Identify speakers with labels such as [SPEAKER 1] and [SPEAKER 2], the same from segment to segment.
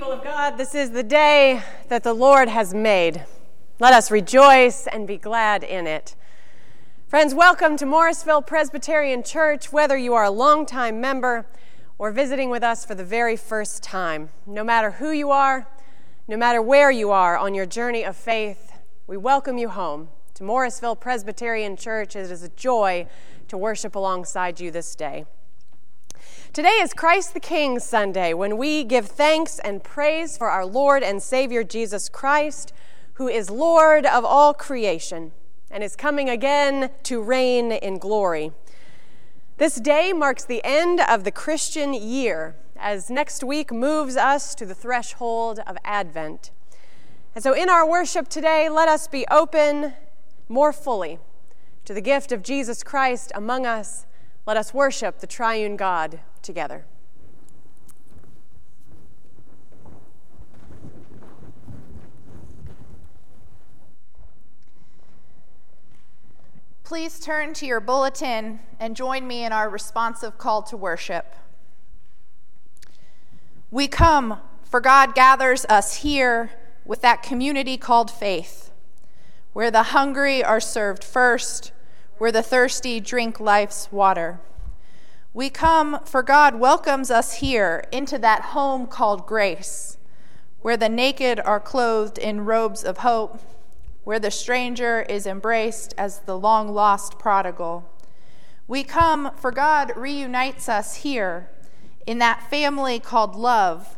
[SPEAKER 1] people of God, this is the day that the Lord has made. Let us rejoice and be glad in it. Friends, welcome to Morrisville Presbyterian Church, whether you are a longtime member or visiting with us for the very first time. No matter who you are, no matter where you are on your journey of faith, we welcome you home to Morrisville Presbyterian Church. It is a joy to worship alongside you this day. Today is Christ the King Sunday when we give thanks and praise for our Lord and Savior Jesus Christ, who is Lord of all creation and is coming again to reign in glory. This day marks the end of the Christian year as next week moves us to the threshold of Advent. And so, in our worship today, let us be open more fully to the gift of Jesus Christ among us. Let us worship the triune God together.
[SPEAKER 2] Please turn to your bulletin and join me in our responsive call to worship. We come, for God gathers us here with that community called faith, where the hungry are served first, where the thirsty drink life's water. We come, for God welcomes us here into that home called grace, where the naked are clothed in robes of hope, where the stranger is embraced as the long lost prodigal. We come, for God reunites us here in that family called love,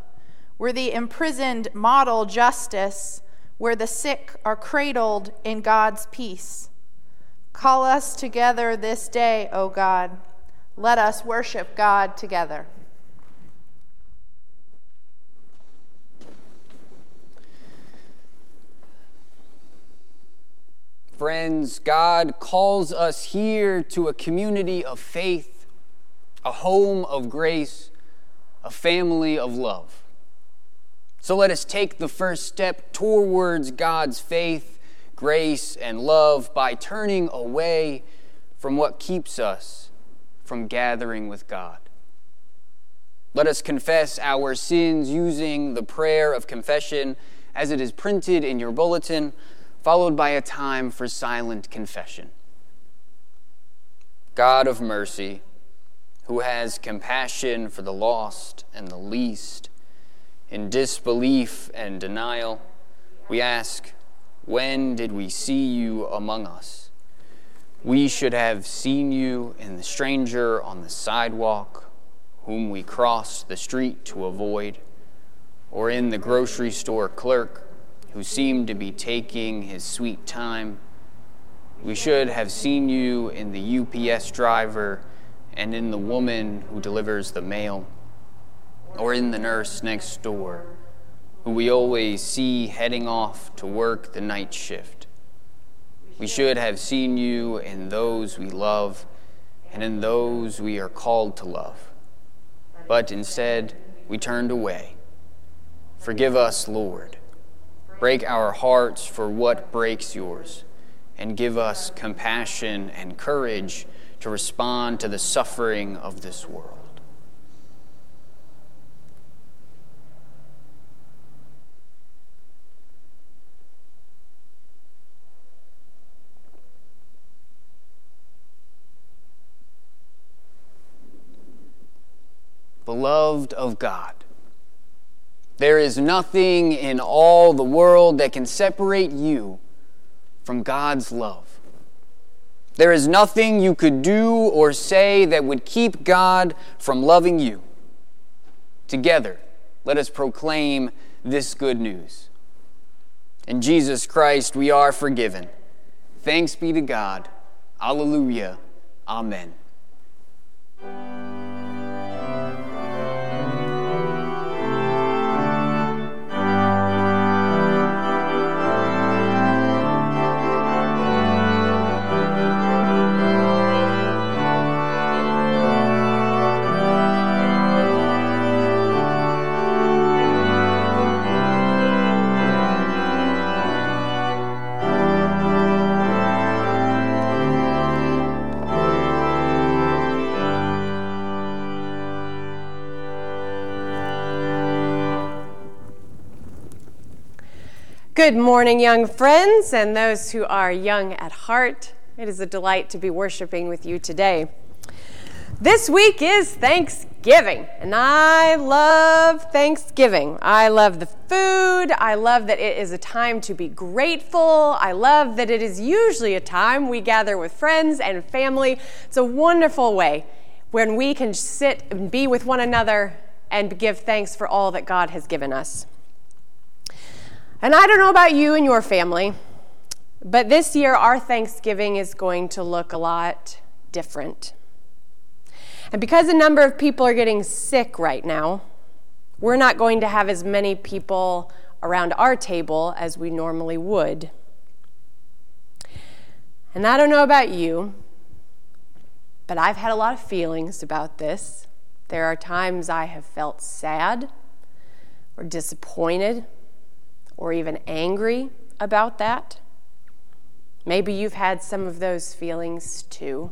[SPEAKER 2] where the imprisoned model justice, where the sick are cradled in God's peace. Call us together this day, O God let us worship God together.
[SPEAKER 3] Friends, God calls us here to a community of faith, a home of grace, a family of love. So let us take the first step towards God's faith, grace, and love by turning away from what keeps us from gathering with God. Let us confess our sins using the prayer of confession as it is printed in your bulletin, followed by a time for silent confession. God of mercy, who has compassion for the lost and the least, in disbelief and denial, we ask, when did we see you among us? We should have seen you in the stranger on the sidewalk, whom we crossed the street to avoid, or in the grocery store clerk who seemed to be taking his sweet time. We should have seen you in the UPS driver and in the woman who delivers the mail, or in the nurse next door, who we always see heading off to work the night shift. We should have seen you in those we love and in those we are called to love. But instead, we turned away. Forgive us, Lord. Break our hearts for what breaks yours, and give us compassion and courage to respond to the suffering of this world. Beloved of God. There is nothing in all the world that can separate you from God's love. There is nothing you could do or say that would keep God from loving you. Together, let us proclaim this good news. In Jesus Christ, we are forgiven. Thanks be to God. Alleluia. Amen.
[SPEAKER 1] Good morning, young friends, and those who are young at heart. It is a delight to be worshiping with you today. This week is Thanksgiving, and I love Thanksgiving. I love the food. I love that it is a time to be grateful. I love that it is usually a time we gather with friends and family. It's a wonderful way when we can sit and be with one another and give thanks for all that God has given us. And I don't know about you and your family, but this year our Thanksgiving is going to look a lot different. And because a number of people are getting sick right now, we're not going to have as many people around our table as we normally would. And I don't know about you, but I've had a lot of feelings about this. There are times I have felt sad or disappointed or even angry about that. Maybe you've had some of those feelings too.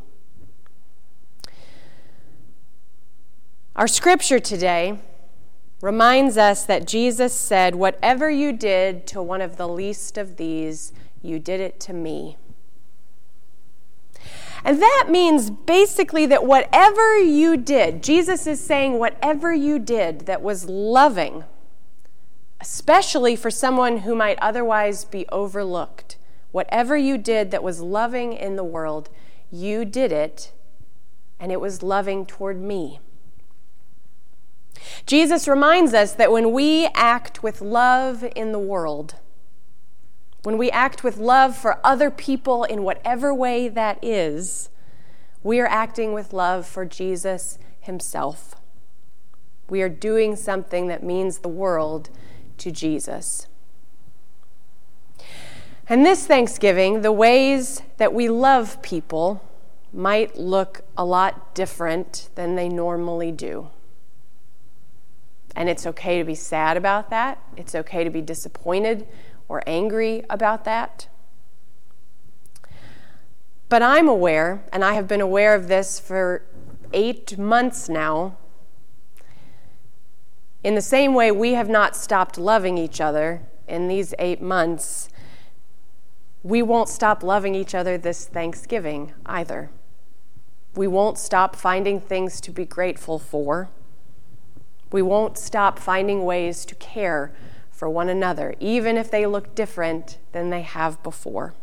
[SPEAKER 1] Our scripture today reminds us that Jesus said, Whatever you did to one of the least of these, you did it to me. And that means basically that whatever you did, Jesus is saying, whatever you did that was loving, especially for someone who might otherwise be overlooked. Whatever you did that was loving in the world, you did it, and it was loving toward me. Jesus reminds us that when we act with love in the world, when we act with love for other people in whatever way that is, we are acting with love for Jesus himself. We are doing something that means the world to Jesus. And this Thanksgiving, the ways that we love people might look a lot different than they normally do. And it's okay to be sad about that. It's okay to be disappointed or angry about that. But I'm aware, and I have been aware of this for eight months now, in the same way, we have not stopped loving each other in these eight months. We won't stop loving each other this Thanksgiving either. We won't stop finding things to be grateful for. We won't stop finding ways to care for one another, even if they look different than they have before.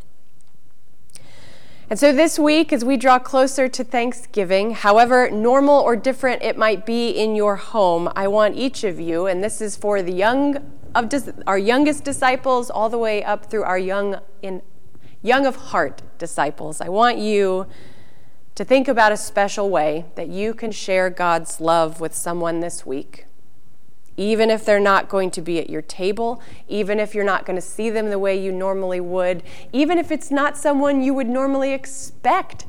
[SPEAKER 1] And so this week, as we draw closer to Thanksgiving, however normal or different it might be in your home, I want each of you, and this is for the young of our youngest disciples all the way up through our young in young of heart disciples. I want you to think about a special way that you can share God's love with someone this week even if they're not going to be at your table, even if you're not going to see them the way you normally would, even if it's not someone you would normally expect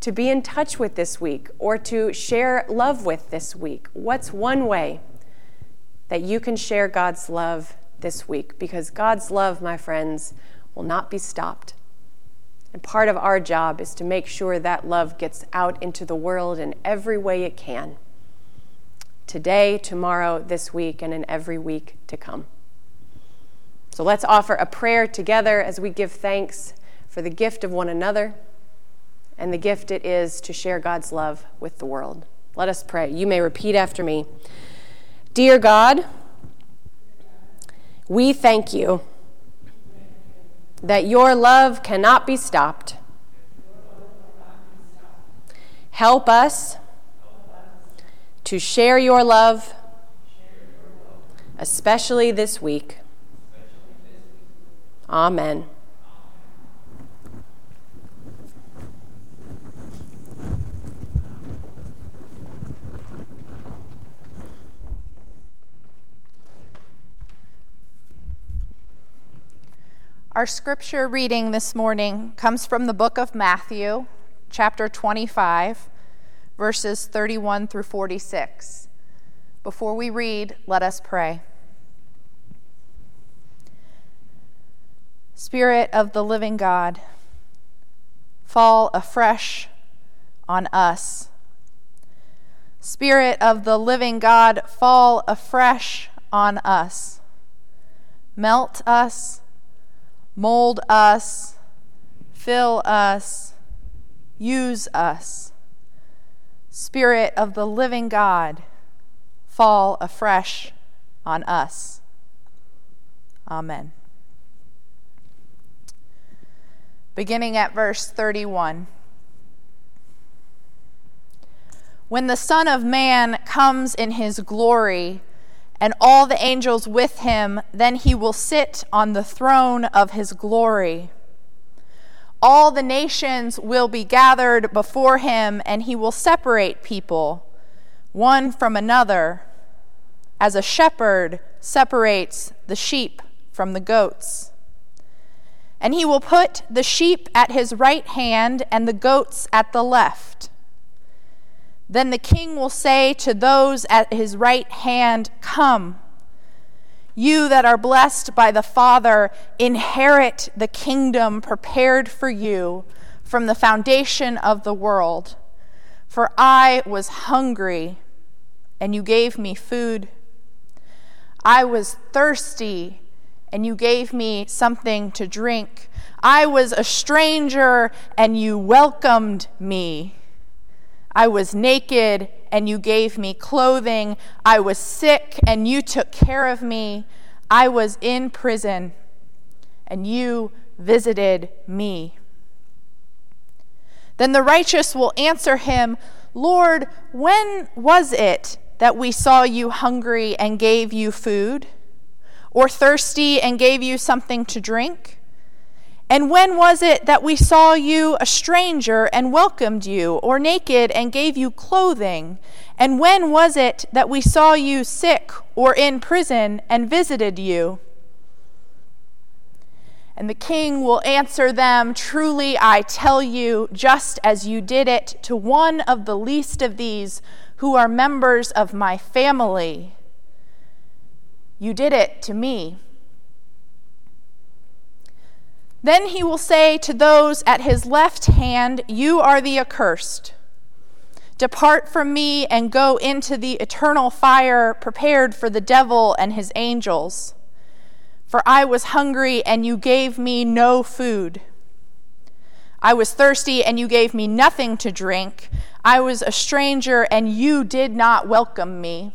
[SPEAKER 1] to be in touch with this week or to share love with this week. What's one way that you can share God's love this week? Because God's love, my friends, will not be stopped. And part of our job is to make sure that love gets out into the world in every way it can today, tomorrow, this week, and in every week to come. So let's offer a prayer together as we give thanks for the gift of one another and the gift it is to share God's love with the world. Let us pray. You may repeat after me Dear God, we thank you that your love cannot be stopped. Help us to share your love, especially this week. Amen.
[SPEAKER 2] Our scripture reading this morning comes from the book of Matthew, chapter 25 verses 31 through 46. Before we read, let us pray. Spirit of the living God, fall afresh on us. Spirit of the living God, fall afresh on us. Melt us, mold us, fill us, use us. Spirit of the living God, fall afresh on us. Amen. Beginning at verse 31. When the Son of Man comes in his glory, and all the angels with him, then he will sit on the throne of his glory. All the nations will be gathered before him, and he will separate people, one from another, as a shepherd separates the sheep from the goats. And he will put the sheep at his right hand and the goats at the left. Then the king will say to those at his right hand, Come. You that are blessed by the Father, inherit the kingdom prepared for you from the foundation of the world. For I was hungry, and you gave me food. I was thirsty, and you gave me something to drink. I was a stranger, and you welcomed me. I was naked and you gave me clothing. I was sick and you took care of me. I was in prison and you visited me. Then the righteous will answer him, Lord, when was it that we saw you hungry and gave you food, or thirsty and gave you something to drink? And when was it that we saw you a stranger and welcomed you, or naked and gave you clothing? And when was it that we saw you sick or in prison and visited you? And the king will answer them Truly I tell you, just as you did it to one of the least of these who are members of my family, you did it to me. Then he will say to those at his left hand, You are the accursed. Depart from me and go into the eternal fire prepared for the devil and his angels. For I was hungry, and you gave me no food. I was thirsty, and you gave me nothing to drink. I was a stranger, and you did not welcome me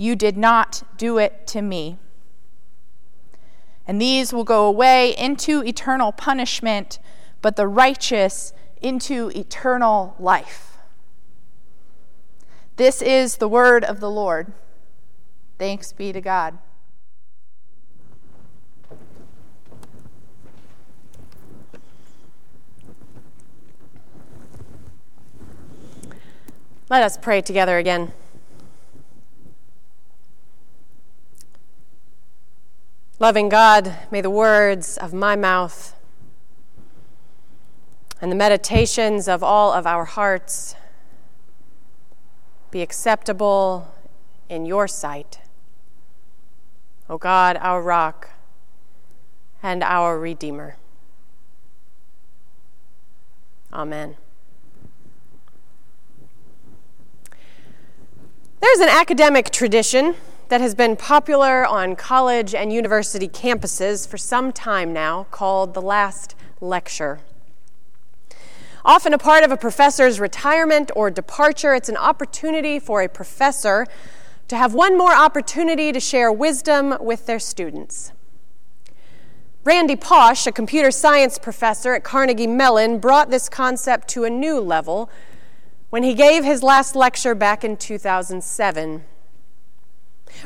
[SPEAKER 2] you did not do it to me. And these will go away into eternal punishment, but the righteous into eternal life. This is the word of the Lord. Thanks be to God.
[SPEAKER 1] Let us pray together again. Loving God, may the words of my mouth and the meditations of all of our hearts be acceptable in your sight. O God, our rock and our Redeemer. Amen. There's an academic tradition that has been popular on college and university campuses for some time now called The Last Lecture. Often a part of a professor's retirement or departure, it's an opportunity for a professor to have one more opportunity to share wisdom with their students. Randy Pausch, a computer science professor at Carnegie Mellon, brought this concept to a new level when he gave his last lecture back in 2007.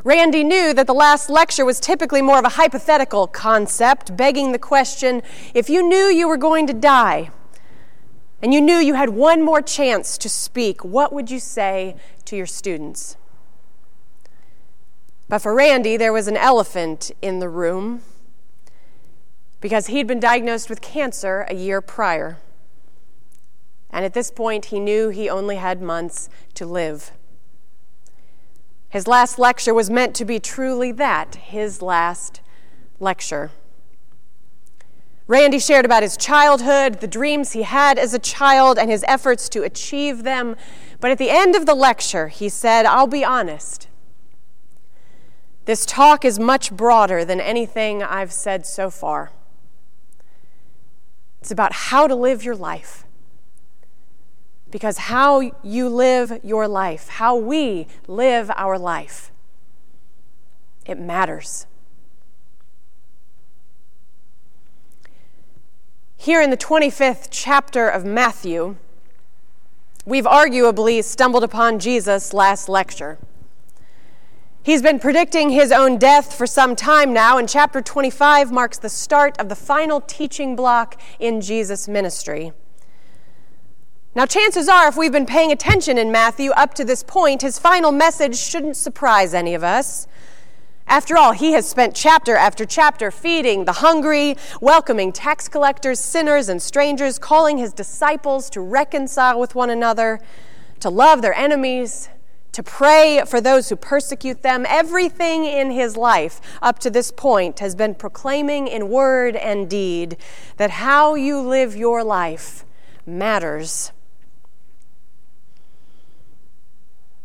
[SPEAKER 1] Randy knew that the last lecture was typically more of a hypothetical concept, begging the question if you knew you were going to die and you knew you had one more chance to speak, what would you say to your students? But for Randy, there was an elephant in the room. because he'd been diagnosed with cancer a year prior. And at this point, he knew he only had months to live. His last lecture was meant to be truly that his last lecture. Randy shared about his childhood, the dreams he had as a child, and his efforts to achieve them. But at the end of the lecture, he said, I'll be honest. This talk is much broader than anything I've said so far. It's about how to live your life. Because how you live your life, how we live our life, it matters. Here in the 25th chapter of Matthew, we've arguably stumbled upon Jesus' last lecture. He's been predicting his own death for some time now, and chapter 25 marks the start of the final teaching block in Jesus' ministry. Now, chances are, if we've been paying attention in Matthew up to this point, his final message shouldn't surprise any of us. After all, he has spent chapter after chapter feeding the hungry, welcoming tax collectors, sinners, and strangers, calling his disciples to reconcile with one another, to love their enemies, to pray for those who persecute them. Everything in his life up to this point has been proclaiming in word and deed that how you live your life matters.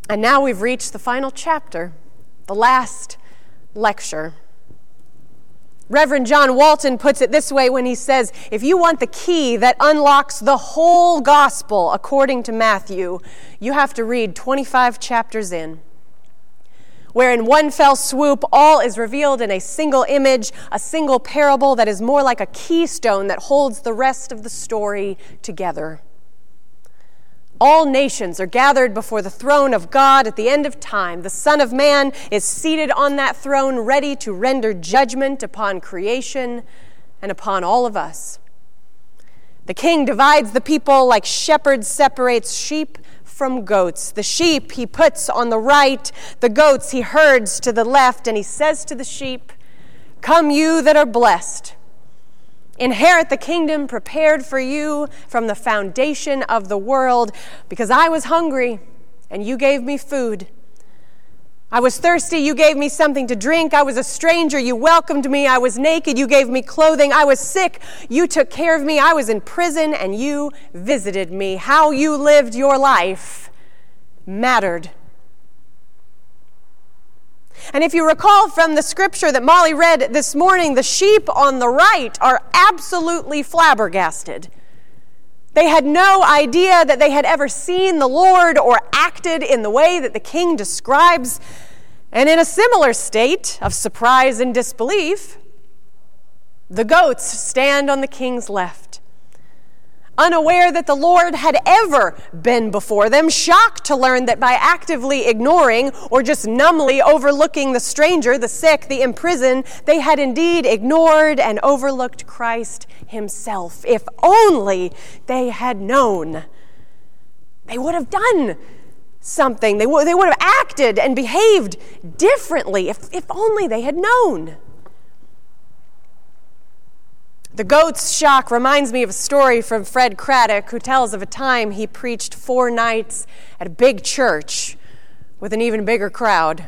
[SPEAKER 1] And now we've reached the final chapter, the last lecture. Reverend John Walton puts it this way when he says, If you want the key that unlocks the whole gospel according to Matthew, you have to read 25 chapters in, where in one fell swoop all is revealed in a single image, a single parable that is more like a keystone that holds the rest of the story together. All nations are gathered before the throne of God at the end of time. The Son of Man is seated on that throne, ready to render judgment upon creation and upon all of us. The king divides the people like shepherds separates sheep from goats. The sheep he puts on the right, the goats he herds to the left, and he says to the sheep, Come, you that are blessed Inherit the kingdom prepared for you from the foundation of the world, because I was hungry and you gave me food. I was thirsty, you gave me something to drink. I was a stranger, you welcomed me. I was naked, you gave me clothing. I was sick, you took care of me. I was in prison, and you visited me. How you lived your life mattered and if you recall from the scripture that Molly read this morning, the sheep on the right are absolutely flabbergasted. They had no idea that they had ever seen the Lord or acted in the way that the king describes. And in a similar state of surprise and disbelief, the goats stand on the king's left unaware that the Lord had ever been before them, shocked to learn that by actively ignoring or just numbly overlooking the stranger, the sick, the imprisoned, they had indeed ignored and overlooked Christ Himself. If only they had known, they would have done something. They, w- they would have acted and behaved differently if, if only they had known. The goat's shock reminds me of a story from Fred Craddock, who tells of a time he preached four nights at a big church with an even bigger crowd.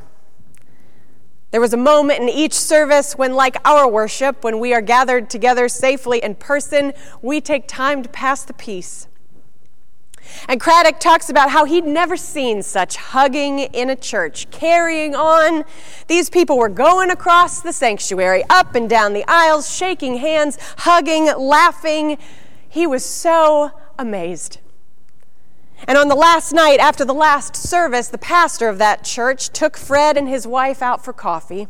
[SPEAKER 1] There was a moment in each service when, like our worship, when we are gathered together safely in person, we take time to pass the peace. And Craddock talks about how he'd never seen such hugging in a church, carrying on. These people were going across the sanctuary, up and down the aisles, shaking hands, hugging, laughing. He was so amazed. And on the last night after the last service, the pastor of that church took Fred and his wife out for coffee.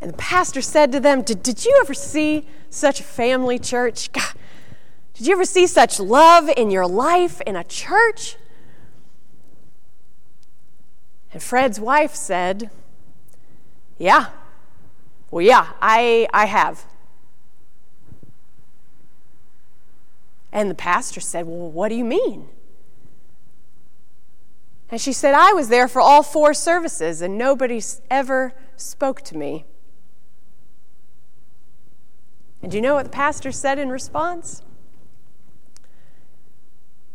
[SPEAKER 1] And the pastor said to them, Did, did you ever see such a family church? God, did you ever see such love in your life in a church? And Fred's wife said, Yeah. Well, yeah, I, I have. And the pastor said, Well, what do you mean? And she said, I was there for all four services and nobody ever spoke to me. And do you know what the pastor said in response?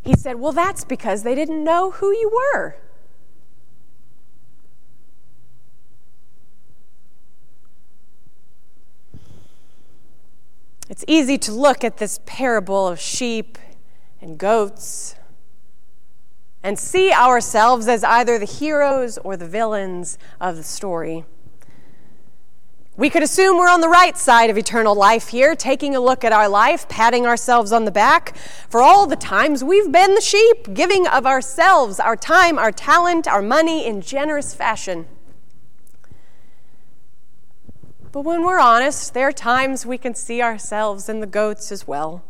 [SPEAKER 1] He said, Well, that's because they didn't know who you were. It's easy to look at this parable of sheep and goats and see ourselves as either the heroes or the villains of the story. We could assume we're on the right side of eternal life here, taking a look at our life, patting ourselves on the back for all the times we've been the sheep, giving of ourselves, our time, our talent, our money in generous fashion. But when we're honest, there are times we can see ourselves in the goats as well.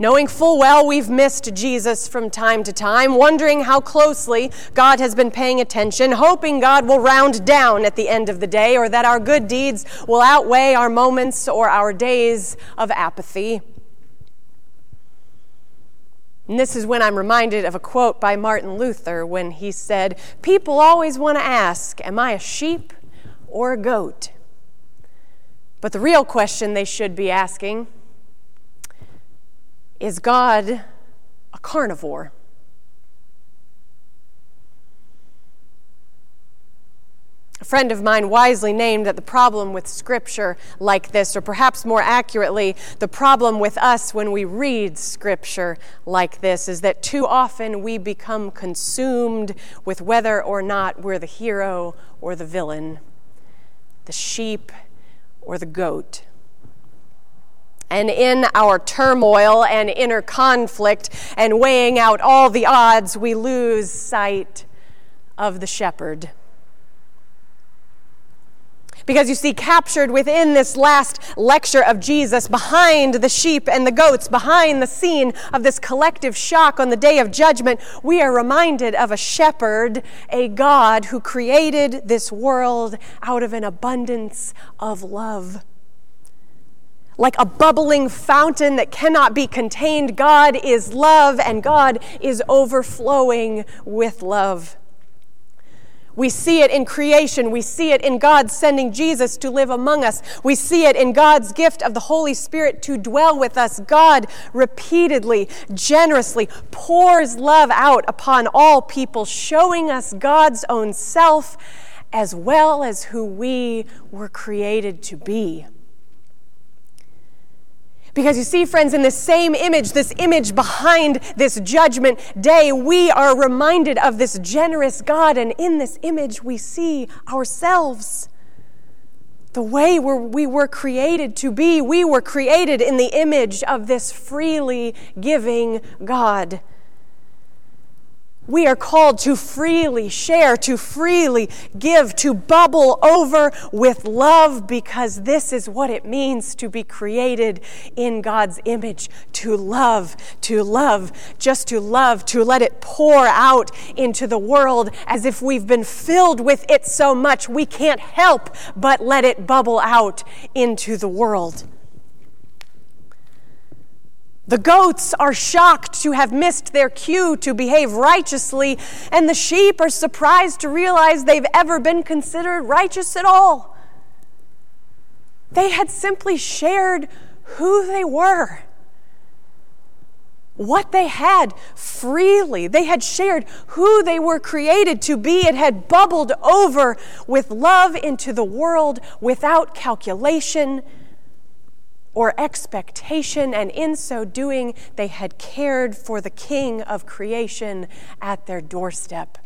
[SPEAKER 1] Knowing full well we've missed Jesus from time to time, wondering how closely God has been paying attention, hoping God will round down at the end of the day or that our good deeds will outweigh our moments or our days of apathy. And this is when I'm reminded of a quote by Martin Luther when he said, People always want to ask, Am I a sheep or a goat? But the real question they should be asking is God a carnivore? A friend of mine wisely named that the problem with scripture like this, or perhaps more accurately, the problem with us when we read scripture like this, is that too often we become consumed with whether or not we're the hero or the villain, the sheep or the goat. And in our turmoil and inner conflict and weighing out all the odds, we lose sight of the shepherd. Because you see, captured within this last lecture of Jesus, behind the sheep and the goats, behind the scene of this collective shock on the day of judgment, we are reminded of a shepherd, a God who created this world out of an abundance of love like a bubbling fountain that cannot be contained. God is love, and God is overflowing with love. We see it in creation. We see it in God sending Jesus to live among us. We see it in God's gift of the Holy Spirit to dwell with us. God repeatedly, generously pours love out upon all people, showing us God's own self as well as who we were created to be. Because you see, friends, in this same image, this image behind this judgment day, we are reminded of this generous God, and in this image, we see ourselves. The way we were created to be, we were created in the image of this freely giving God. We are called to freely share, to freely give, to bubble over with love because this is what it means to be created in God's image to love, to love, just to love, to let it pour out into the world as if we've been filled with it so much we can't help but let it bubble out into the world. The goats are shocked to have missed their cue to behave righteously, and the sheep are surprised to realize they've ever been considered righteous at all. They had simply shared who they were, what they had freely. They had shared who they were created to be. It had bubbled over with love into the world without calculation or expectation, and in so doing, they had cared for the King of creation at their doorstep.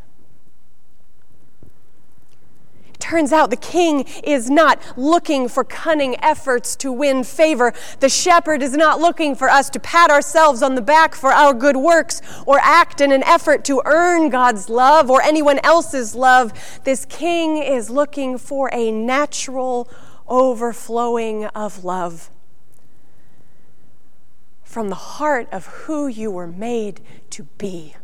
[SPEAKER 1] Turns out the king is not looking for cunning efforts to win favor. The shepherd is not looking for us to pat ourselves on the back for our good works or act in an effort to earn God's love or anyone else's love. This king is looking for a natural overflowing of love from the heart of who you were made to be.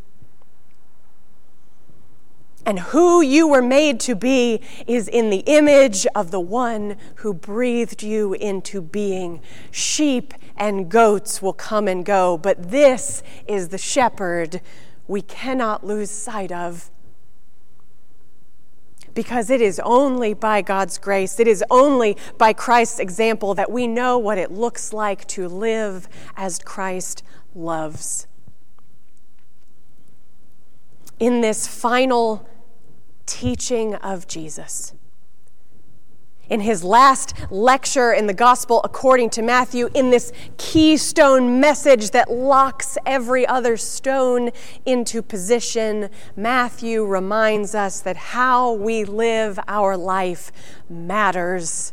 [SPEAKER 1] And who you were made to be is in the image of the one who breathed you into being. Sheep and goats will come and go, but this is the shepherd we cannot lose sight of because it is only by God's grace, it is only by Christ's example that we know what it looks like to live as Christ loves. In this final teaching of Jesus, in his last lecture in the Gospel according to Matthew, in this keystone message that locks every other stone into position, Matthew reminds us that how we live our life matters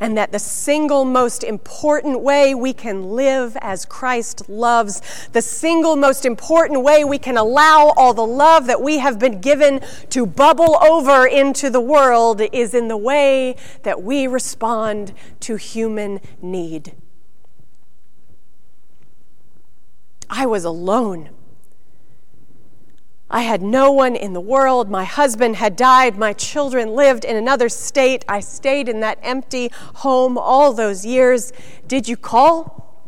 [SPEAKER 1] and that the single most important way we can live as Christ loves, the single most important way we can allow all the love that we have been given to bubble over into the world is in the way that we respond to human need. I was alone I had no one in the world. My husband had died. My children lived in another state. I stayed in that empty home all those years. Did you call?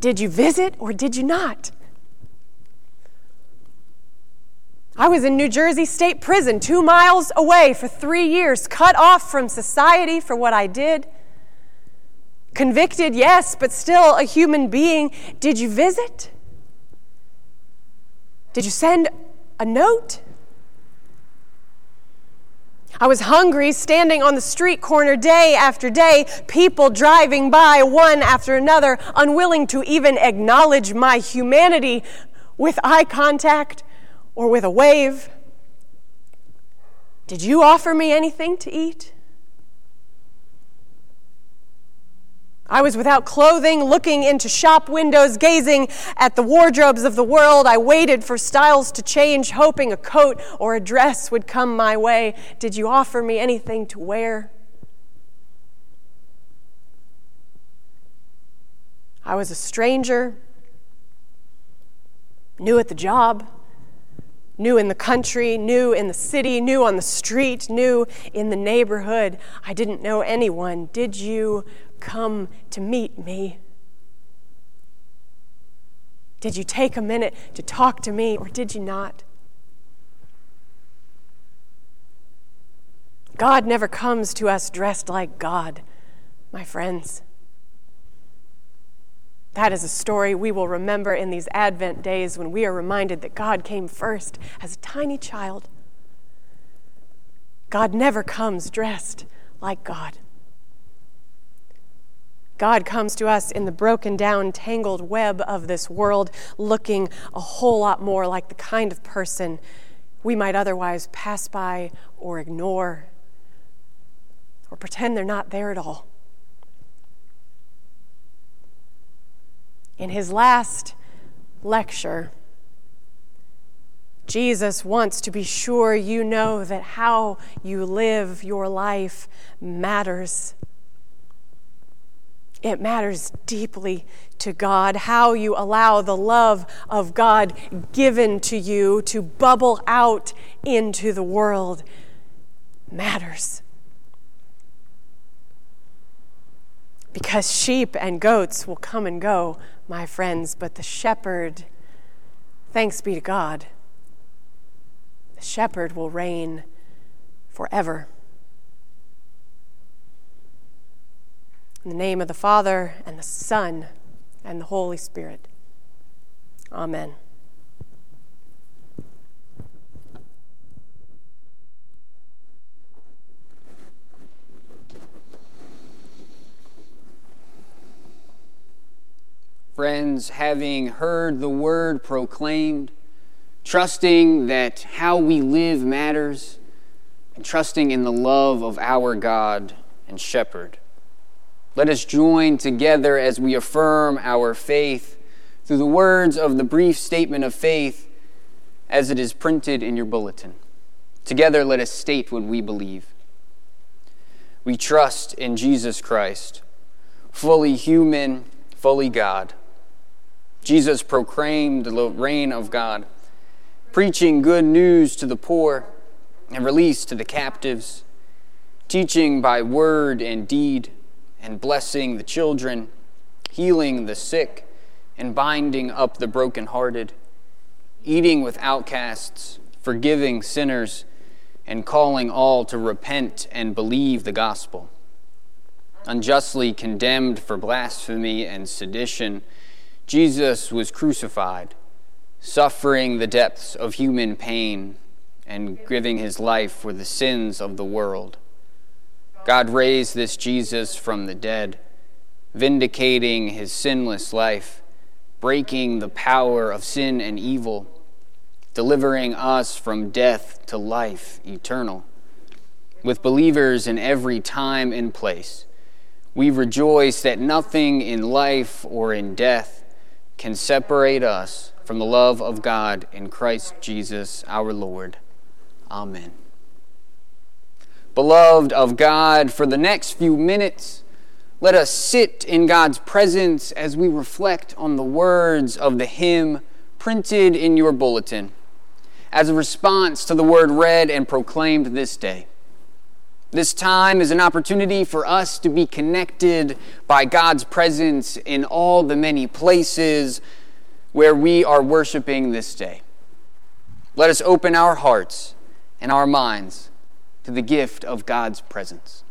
[SPEAKER 1] Did you visit or did you not? I was in New Jersey State Prison, two miles away for three years, cut off from society for what I did. Convicted, yes, but still a human being. Did you visit? Did you send a note? I was hungry, standing on the street corner day after day, people driving by one after another, unwilling to even acknowledge my humanity with eye contact or with a wave. Did you offer me anything to eat? I was without clothing, looking into shop windows, gazing at the wardrobes of the world. I waited for styles to change, hoping a coat or a dress would come my way. Did you offer me anything to wear? I was a stranger, new at the job, new in the country, new in the city, new on the street, new in the neighborhood. I didn't know anyone. Did you come to meet me? Did you take a minute to talk to me, or did you not? God never comes to us dressed like God, my friends. That is a story we will remember in these Advent days when we are reminded that God came first as a tiny child. God never comes dressed like God. God comes to us in the broken down, tangled web of this world, looking a whole lot more like the kind of person we might otherwise pass by or ignore or pretend they're not there at all. In his last lecture, Jesus wants to be sure you know that how you live your life matters. It matters deeply to God how you allow the love of God given to you to bubble out into the world matters. Because sheep and goats will come and go, my friends, but the shepherd, thanks be to God, the shepherd will reign forever. In the name of the Father, and the Son, and the Holy Spirit. Amen.
[SPEAKER 3] Friends, having heard the word proclaimed, trusting that how we live matters, and trusting in the love of our God and Shepherd. Let us join together as we affirm our faith through the words of the brief statement of faith as it is printed in your bulletin. Together, let us state what we believe. We trust in Jesus Christ, fully human, fully God. Jesus proclaimed the reign of God, preaching good news to the poor and release to the captives, teaching by word and deed and blessing the children, healing the sick, and binding up the brokenhearted, eating with outcasts, forgiving sinners, and calling all to repent and believe the gospel. Unjustly condemned for blasphemy and sedition, Jesus was crucified, suffering the depths of human pain and giving his life for the sins of the world. God raised this Jesus from the dead, vindicating his sinless life, breaking the power of sin and evil, delivering us from death to life eternal. With believers in every time and place, we rejoice that nothing in life or in death can separate us from the love of God in Christ Jesus our Lord. Amen. Beloved of God, for the next few minutes, let us sit in God's presence as we reflect on the words of the hymn printed in your bulletin as a response to the word read and proclaimed this day. This time is an opportunity for us to be connected by God's presence in all the many places where we are worshiping this day. Let us open our hearts and our minds to the gift of God's presence.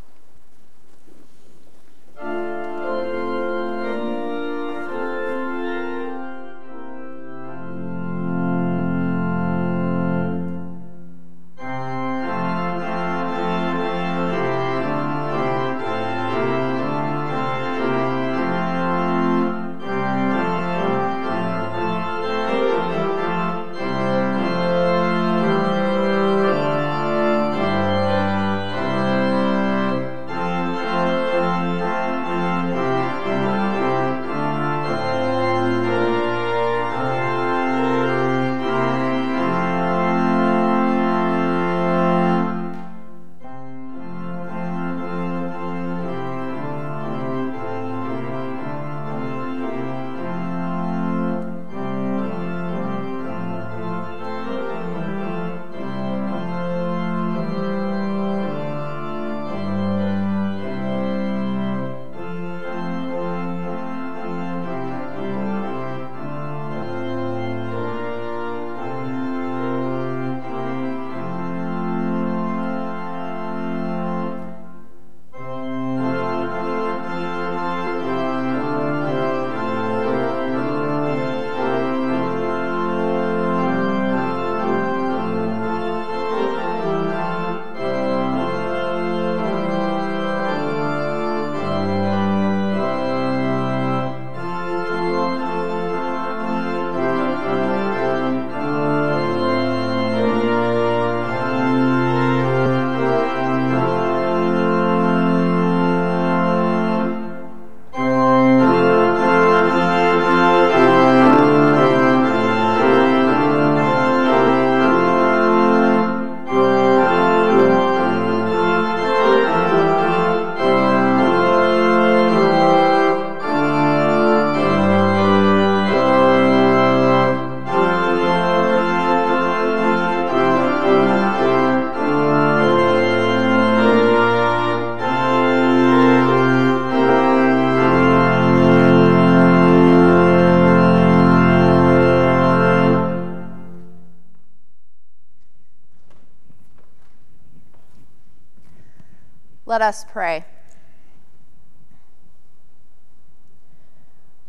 [SPEAKER 2] Let us pray.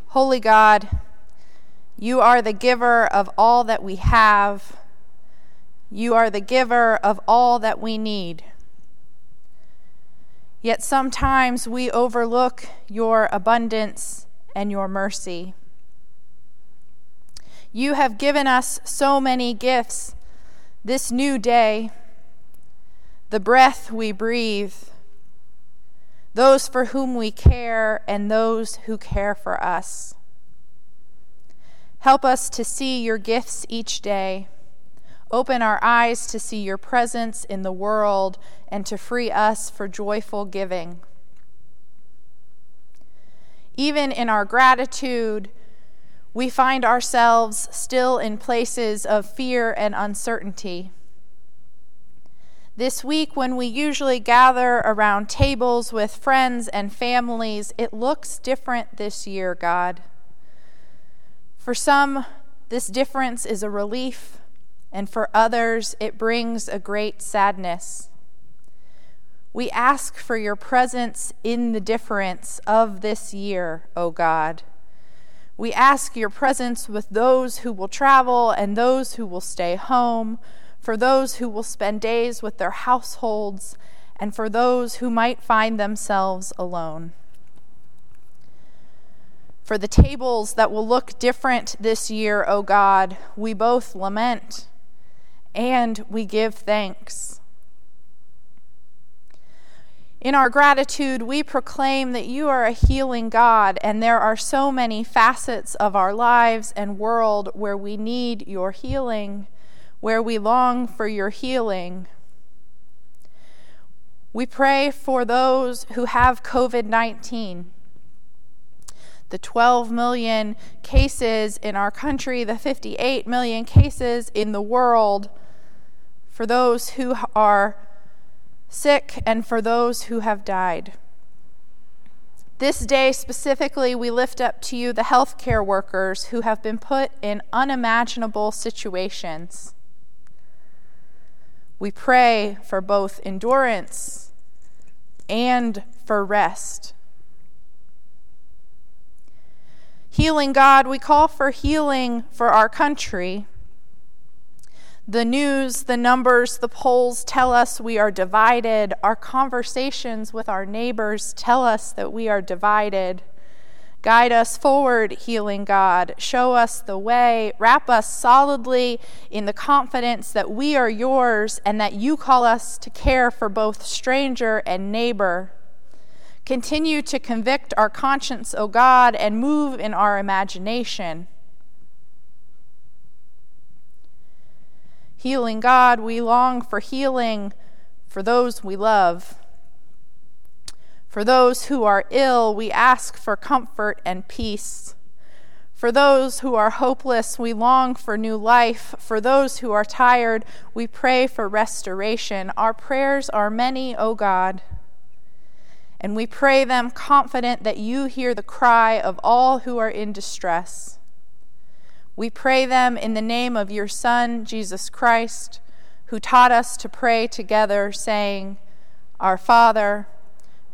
[SPEAKER 2] Holy God, you are the giver of all that we have. You are the giver of all that we need. Yet sometimes we overlook your abundance and your mercy. You have given us so many gifts this new day the breath we breathe, those for whom we care, and those who care for us. Help us to see your gifts each day. Open our eyes to see your presence in the world and to free us for joyful giving. Even in our gratitude, we find ourselves still in places of fear and uncertainty. This week, when we usually gather around tables with friends and families, it looks different this year, God. For some, this difference is a relief. and for others it brings a great sadness. We ask for your presence in the difference of this year, O God. We ask your presence with those who will travel and those who will stay home, for those who will spend days with their households, and for those who might find themselves alone. For the tables that will look different this year, O God, we both lament and we give thanks. In our gratitude, we proclaim that you are a healing God, and there are so many facets of our lives and world where we need your healing, where we long for your healing. We pray for those who have COVID 19 the 12 million cases in our country, the 58 million cases in the world, for those who are sick and for those who have died. This day specifically, we lift up to you the healthcare workers who have been put in unimaginable situations. We pray for both endurance and for rest. Healing God, we call for healing for our country. The news, the numbers, the polls tell us we are divided. Our conversations with our neighbors tell us that we are divided. Guide us forward, healing God. Show us the way. Wrap us solidly in the confidence that we are yours and that you call us to care for both stranger and neighbor. Continue to convict our conscience, O God, and move in our imagination. Healing God, we long for healing for those we love. For those who are ill, we ask for comfort and peace. For those who are hopeless, we long for new life. For those who are tired, we pray for restoration. Our prayers are many, O God. And we pray them confident that you hear the cry of all who are in distress. We pray them in the name of your Son, Jesus Christ, who taught us to pray together, saying, Our Father,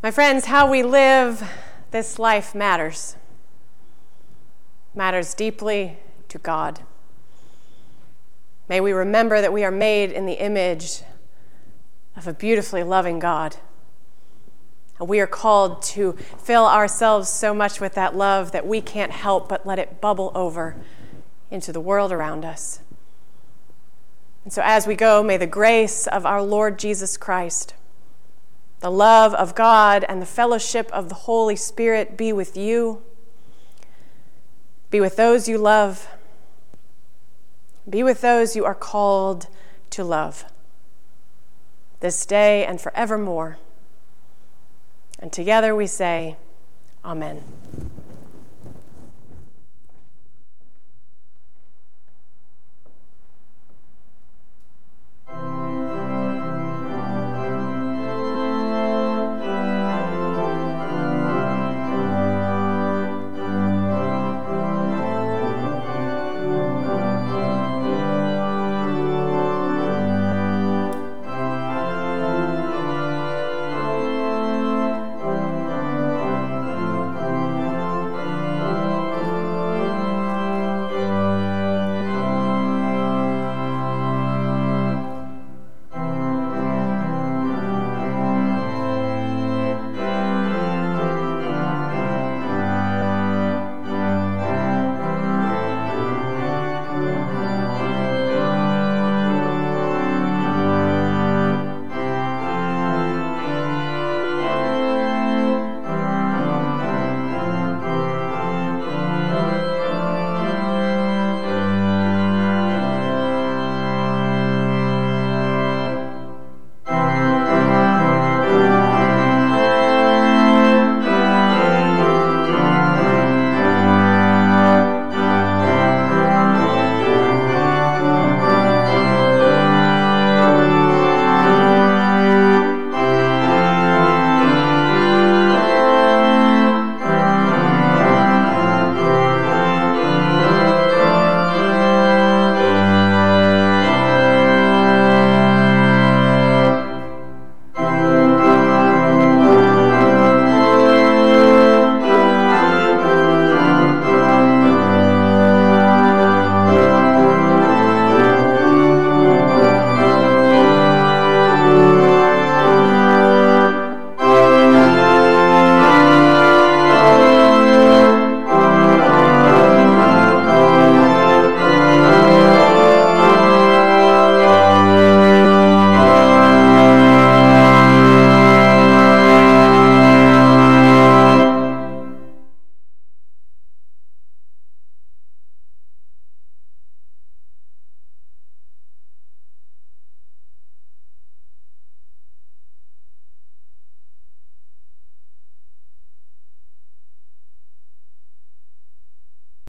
[SPEAKER 1] My friends, how we live this life matters. Matters deeply to God. May we remember that we are made in the image of a beautifully loving God. And we are called to fill ourselves so much with that love that we can't help but let it bubble over into the world around us. And so, as we go, may the grace of our Lord Jesus Christ, the love of God, and the fellowship of the Holy Spirit be with you, be with those you love be with those you are called to love this day and forevermore. And together we say, Amen.